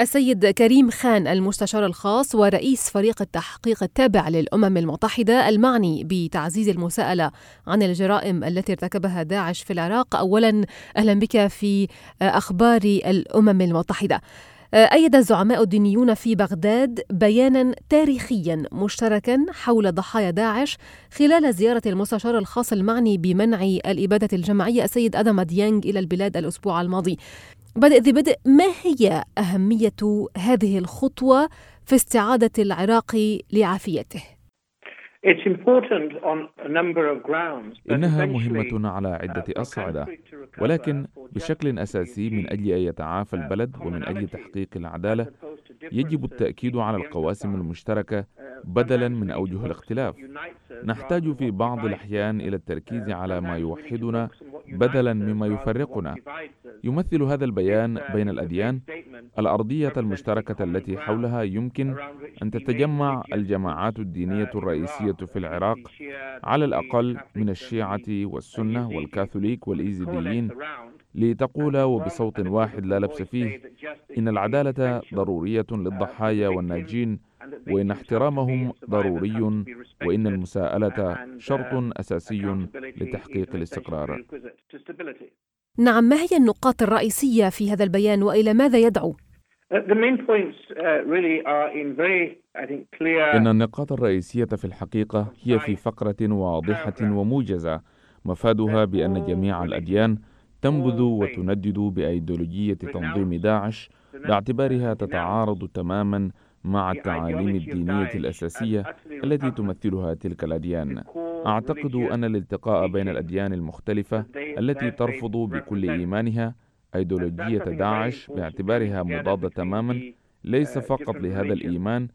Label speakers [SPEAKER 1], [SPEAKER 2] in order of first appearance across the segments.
[SPEAKER 1] السيد كريم خان المستشار الخاص ورئيس فريق التحقيق التابع للأمم المتحدة المعني بتعزيز المساءلة عن الجرائم التي ارتكبها داعش في العراق. اولا أهلا بك في أخبار الأمم المتحدة. أيد الزعماء الدينيون في بغداد بيانا تاريخيا مشتركا حول ضحايا داعش خلال زيارة المستشار الخاص المعني بمنع الإبادة الجماعية السيد أدم ديانج إلى البلاد الأسبوع الماضي. بدء ذي بدء ما هي أهمية هذه الخطوة في استعادة العراق لعافيته؟
[SPEAKER 2] إنها مهمة على عدة أصعدة ولكن بشكل أساسي من أجل أن يتعافى البلد ومن أجل تحقيق العدالة يجب التأكيد على القواسم المشتركة بدلا من أوجه الاختلاف. نحتاج في بعض الأحيان إلى التركيز على ما يوحدنا بدلا مما يفرقنا. يمثل هذا البيان بين الأديان الأرضية المشتركة التي حولها يمكن أن تتجمع الجماعات الدينية الرئيسية في العراق على الأقل من الشيعة والسنة والكاثوليك والإيزيديين لتقول وبصوت واحد لا لبس فيه إن العدالة ضرورية للضحايا والناجين وإن احترامهم ضروري وإن المساءلة شرط أساسي لتحقيق الاستقرار.
[SPEAKER 1] نعم ما هي النقاط الرئيسية في هذا البيان وإلى ماذا يدعو؟
[SPEAKER 2] إن النقاط الرئيسية في الحقيقة هي في فقرة واضحة وموجزة مفادها بأن جميع الأديان تنبذ وتندد بأيديولوجية تنظيم داعش باعتبارها تتعارض تماما مع التعاليم الدينية الأساسية التي تمثلها تلك الأديان. أعتقد أن الالتقاء بين الأديان المختلفة التي ترفض بكل إيمانها أيديولوجية داعش باعتبارها مضادة تماما ليس فقط لهذا الإيمان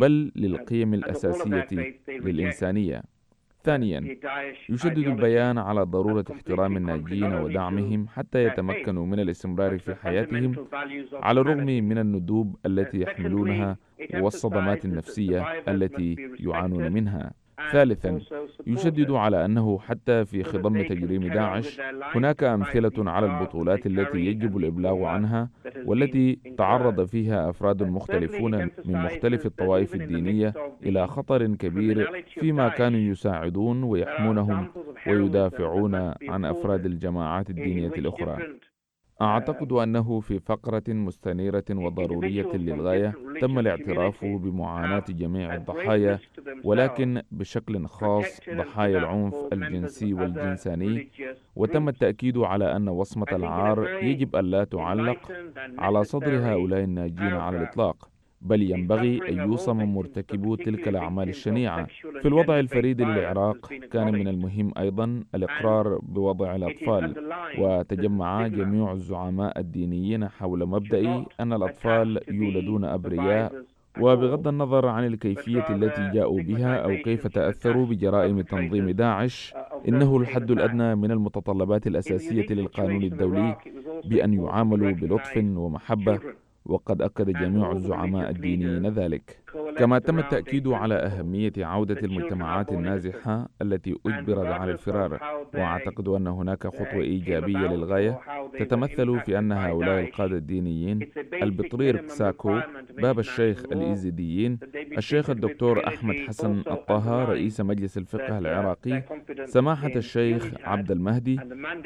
[SPEAKER 2] بل للقيم الأساسية للإنسانية. ثانيا يشدد البيان على ضرورة احترام الناجين ودعمهم حتى يتمكنوا من الاستمرار في حياتهم على الرغم من الندوب التي يحملونها والصدمات النفسية التي يعانون منها. ثالثا يشدد على أنه حتى في خضم تجريم داعش هناك أمثلة على البطولات التي يجب الإبلاغ عنها والتي تعرض فيها أفراد مختلفون من مختلف الطوائف الدينية إلى خطر كبير فيما كانوا يساعدون ويحمونهم ويدافعون عن أفراد الجماعات الدينية الأخرى. أعتقد أنه في فقرة مستنيرة وضرورية للغاية تم الاعتراف بمعاناة جميع الضحايا ولكن بشكل خاص ضحايا العنف الجنسي والجنساني. وتم التأكيد على أن وصمة العار يجب ألا تعلق على صدر هؤلاء الناجين على الإطلاق بل ينبغي أن يوصم مرتكبو تلك الأعمال الشنيعة. في الوضع الفريد للعراق كان من المهم أيضا الإقرار بوضع الأطفال وتجمع جميع الزعماء الدينيين حول مبدأ أن الأطفال يولدون أبرياء وبغض النظر عن الكيفية التي جاءوا بها أو كيف تأثروا بجرائم تنظيم داعش إنه الحد الأدنى من المتطلبات الأساسية للقانون الدولي بأن يعاملوا بلطف ومحبة وقد أكد جميع الزعماء الدينيين ذلك. كما تم التأكيد على أهمية عودة المجتمعات النازحة التي أجبرت على الفرار وأعتقد أن هناك خطوة إيجابية للغاية. تتمثل في أن هؤلاء القادة الدينيين البطرير ساكو باب الشيخ الإيزيديين الشيخ الدكتور أحمد حسن الطه رئيس مجلس الفقه العراقي سماحة الشيخ عبد المهدي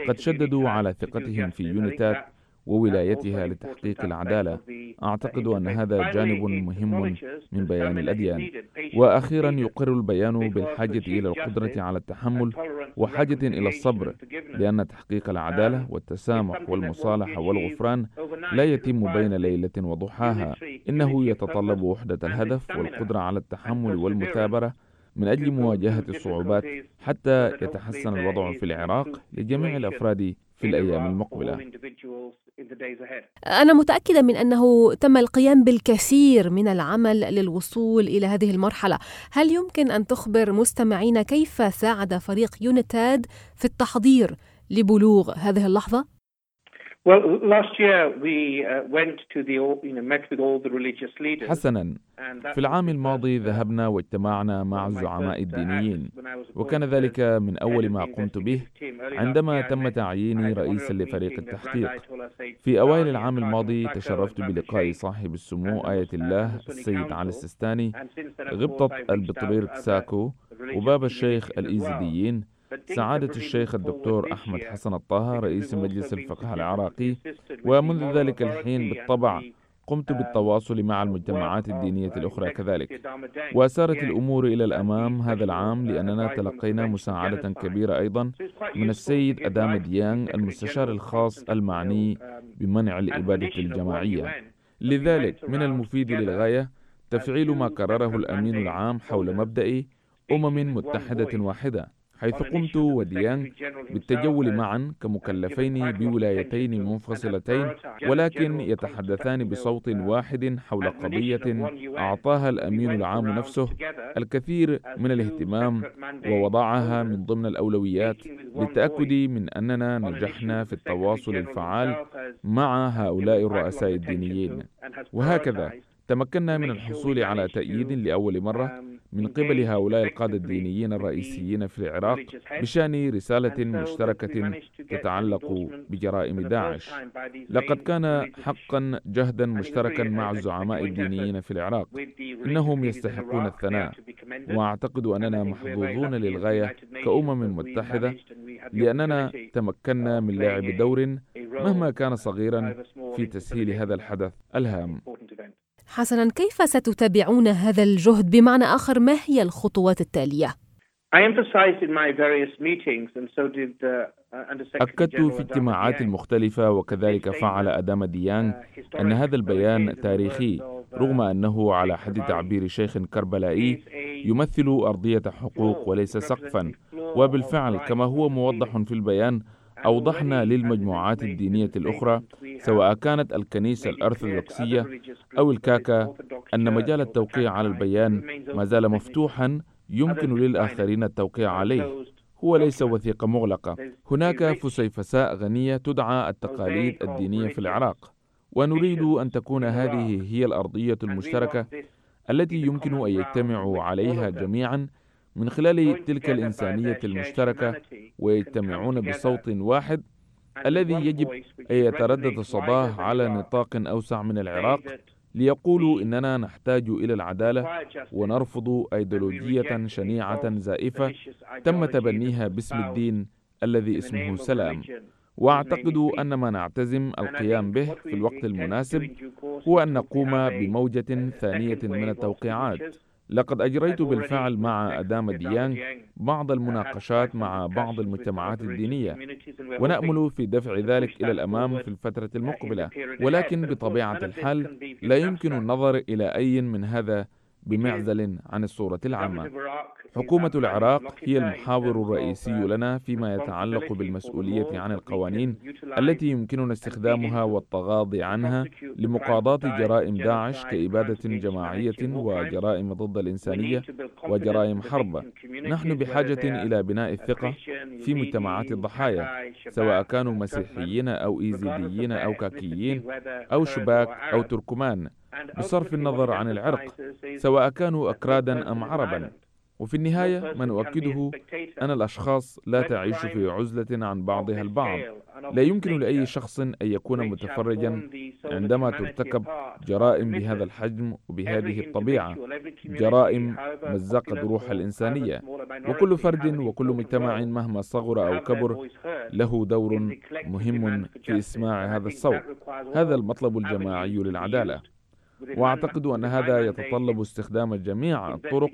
[SPEAKER 2] قد شددوا على ثقتهم في يونيتات وولايتها لتحقيق العدالة. أعتقد أن هذا جانب مهم من بيان الأديان. وأخيرا يقر البيان بالحاجة إلى القدرة على التحمل وحاجة إلى الصبر لأن تحقيق العدالة والتسامح والمصالحة والغفران لا يتم بين ليلة وضحاها. إنه يتطلب وحدة الهدف والقدرة على التحمل والمثابرة من أجل مواجهة الصعوبات حتى يتحسن الوضع في العراق لجميع الأفراد. في الأيام المقبلة.
[SPEAKER 1] أنا متأكدة من أنه تم القيام بالكثير من العمل للوصول إلى هذه المرحلة. هل يمكن أن تخبر مستمعين كيف ساعد فريق يونيتاد في التحضير لبلوغ هذه اللحظة؟
[SPEAKER 2] حسنا. في العام الماضي ذهبنا واجتمعنا مع الزعماء الدينيين. وكان ذلك من أول ما قمت به عندما تم تعييني رئيسا لفريق التحقيق. في أوائل العام الماضي تشرفت بلقاء صاحب السمو آية الله السيد علي السيستاني. غبطة البطريرك ساكو وباب الشيخ الإيزيديين سعادة الشيخ الدكتور أحمد حسن الطه رئيس مجلس الفقه العراقي. ومنذ ذلك الحين بالطبع قمت بالتواصل مع المجتمعات الدينية الأخرى كذلك. وسارت الأمور إلى الأمام هذا العام لأننا تلقينا مساعدة كبيرة أيضا من السيد أدام ديانغ المستشار الخاص المعني بمنع الإبادة الجماعية. لذلك من المفيد للغاية تفعيل ما قرره الأمين العام حول مبدأ أمم متحدة واحدة حيث قمت وديانغ بالتجول معا كمكلفين بولايتين منفصلتين ولكن يتحدثان بصوت واحد حول قضية أعطاها الأمين العام نفسه الكثير من الاهتمام ووضعها من ضمن الأولويات للتأكد من أننا نجحنا في التواصل الفعال مع هؤلاء الرؤساء الدينيين. وهكذا تمكنا من الحصول على تأييد لأول مرة من قبل هؤلاء القادة الدينيين الرئيسيين في العراق بشأن رسالة مشتركة تتعلق بجرائم داعش. لقد كان حقا جهدا مشتركا مع الزعماء الدينيين في العراق. إنهم يستحقون الثناء. وأعتقد أننا محظوظون للغاية كأمم متحدة لأننا تمكنا من لعب دور مهما كان صغيرا في تسهيل هذا الحدث الهام.
[SPEAKER 1] حسنا كيف ستتابعون هذا الجهد؟ بمعنى آخر ما هي الخطوات التالية؟
[SPEAKER 2] أكدت في اجتماعات مختلفة وكذلك فعل أدام ديانغ أن هذا البيان تاريخي رغم أنه على حد تعبير شيخ كربلائي يمثل أرضية حقوق وليس سقفا. وبالفعل كما هو موضح في البيان أوضحنا للمجموعات الدينية الأخرى سواء كانت الكنيسة الأرثوذكسية أو الكاكا أن مجال التوقيع على البيان ما زال مفتوحا يمكن للآخرين التوقيع عليه هو ليس وثيقة مغلقة. هناك فسيفساء غنية تدعى التقاليد الدينية في العراق ونريد أن تكون هذه هي الأرضية المشتركة التي يمكن أن يجتمعوا عليها جميعا من خلال تلك الإنسانية المشتركة ويجتمعون بصوت واحد الذي يجب أن يتردد صداه على نطاق أوسع من العراق ليقولوا إننا نحتاج إلى العدالة ونرفض أيديولوجية شنيعة زائفة تم تبنيها باسم الدين الذي اسمه سلام. واعتقد أن ما نعتزم القيام به في الوقت المناسب هو أن نقوم بموجة ثانية من التوقيعات. لقد أجريت بالفعل مع أدام ديانغ بعض المناقشات مع بعض المجتمعات الدينية. ونأمل في دفع ذلك إلى الأمام في الفترة المقبلة. ولكن بطبيعة الحال لا يمكن النظر إلى أي من هذا بمعزل عن الصورة العامة. حكومة العراق هي المحاور الرئيسي لنا فيما يتعلق بالمسؤولية عن القوانين التي يمكننا استخدامها والتغاضي عنها لمقاضاة جرائم داعش كإبادة جماعية وجرائم ضد الإنسانية وجرائم حرب. نحن بحاجة إلى بناء الثقة في مجتمعات الضحايا سواء كانوا مسيحيين أو إيزيديين أو كاكيين أو شباك أو تركمان. بصرف النظر عن العرق سواء كانوا أكرادا أم عربا. وفي النهاية ما نؤكده أن الأشخاص لا تعيش في عزلة عن بعضها البعض. لا يمكن لأي شخص أن يكون متفرجا عندما ترتكب جرائم بهذا الحجم وبهذه الطبيعة. جرائم مزقت روح الإنسانية. وكل فرد وكل مجتمع مهما صغر أو كبر له دور مهم في إسماع هذا الصوت. هذا المطلب الجماعي للعدالة. وأعتقد أن هذا يتطلب استخدام جميع الطرق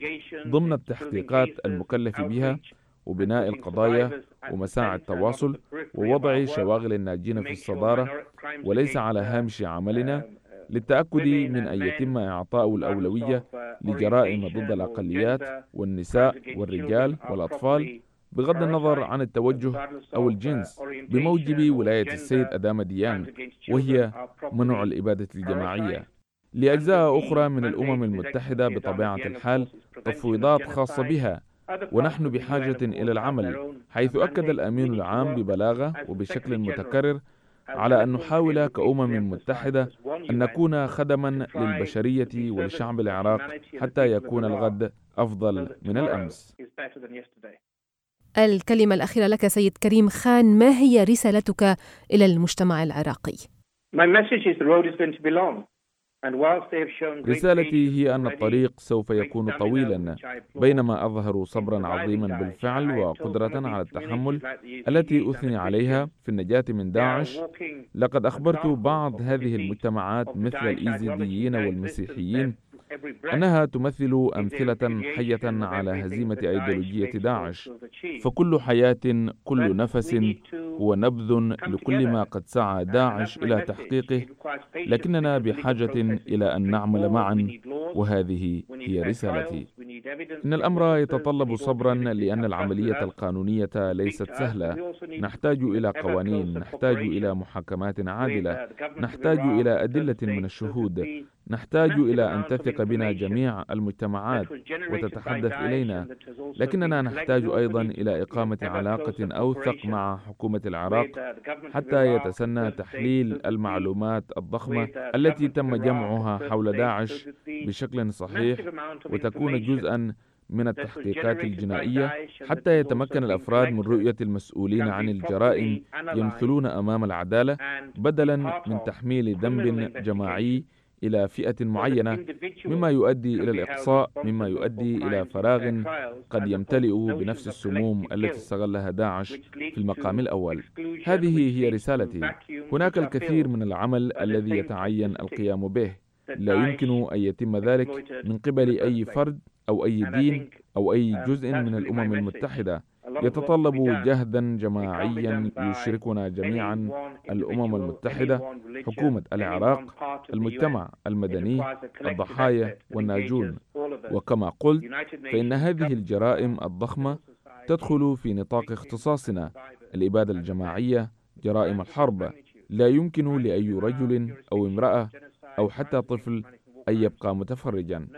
[SPEAKER 2] ضمن التحقيقات المكلف بها وبناء القضايا ومساعي التواصل ووضع شواغل الناجين في الصدارة وليس على هامش عملنا للتأكد من أن يتم إعطاء الأولوية لجرائم ضد الأقليات والنساء والرجال والأطفال بغض النظر عن التوجه أو الجنس بموجب ولاية السيد أدام ديانغ وهي منع الإبادة الجماعية. لأجزاء أخرى من الأمم المتحدة بطبيعة الحال تفويضات خاصة بها ونحن بحاجة إلى العمل حيث أكد الأمين العام ببلاغة وبشكل متكرر على أن نحاول كأمم متحدة أن نكون خدما للبشرية ولشعب العراق حتى يكون الغد أفضل من الأمس
[SPEAKER 1] الكلمة الأخيرة لك سيد كريم خان ما هي رسالتك إلى المجتمع العراقي؟
[SPEAKER 3] My message is the road is going to be long.
[SPEAKER 2] رسالتي هي أن الطريق سوف يكون طويلا. بينما أظهروا صبرا عظيما بالفعل وقدرة على التحمل التي أثني عليها في النجاة من داعش. لقد أخبرت بعض هذه المجتمعات مثل الإيزيديين والمسيحيين. أنها تمثل أمثلة حية على هزيمة أيديولوجية داعش. فكل حياة كل نفس هو نبذ لكل ما قد سعى داعش إلى تحقيقه. لكننا بحاجة إلى أن نعمل معا. وهذه هي رسالتي. إن الأمر يتطلب صبرا لأن العملية القانونية ليست سهلة. نحتاج إلى قوانين. نحتاج إلى محاكمات عادلة. نحتاج إلى أدلة من الشهود. نحتاج إلى أن تثق بنا جميع المجتمعات وتتحدث إلينا. لكننا نحتاج أيضا إلى إقامة علاقة أوثق مع حكومة العراق حتى يتسنى تحليل المعلومات الضخمة التي تم جمعها حول داعش بشكل صحيح وتكون جزءا من التحقيقات الجنائية حتى يتمكن الأفراد من رؤية المسؤولين عن الجرائم يمثلون أمام العدالة بدلا من تحميل ذنب جماعي إلى فئة معينة مما يؤدي إلى الإقصاء مما يؤدي إلى فراغ قد يمتلئ بنفس السموم التي استغلها داعش في المقام الأول. هذه هي رسالتي. هناك الكثير من العمل الذي يتعين القيام به. لا يمكن أن يتم ذلك من قبل أي فرد أو أي دين أو أي جزء من الأمم المتحدة. يتطلب جهدا جماعيا يشركنا جميعا الأمم المتحدة حكومة العراق المجتمع المدني الضحايا والناجون. وكما قلت فإن هذه الجرائم الضخمة تدخل في نطاق اختصاصنا. الإبادة الجماعية جرائم الحرب لا يمكن لأي رجل أو امرأة أو حتى طفل أن يبقى متفرجا.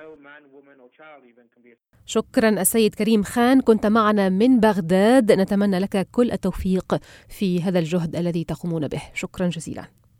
[SPEAKER 1] شكرا السيد كريم خان كنت معنا من بغداد. نتمنى لك كل التوفيق في هذا الجهد الذي تقومون به. شكرا جزيلا.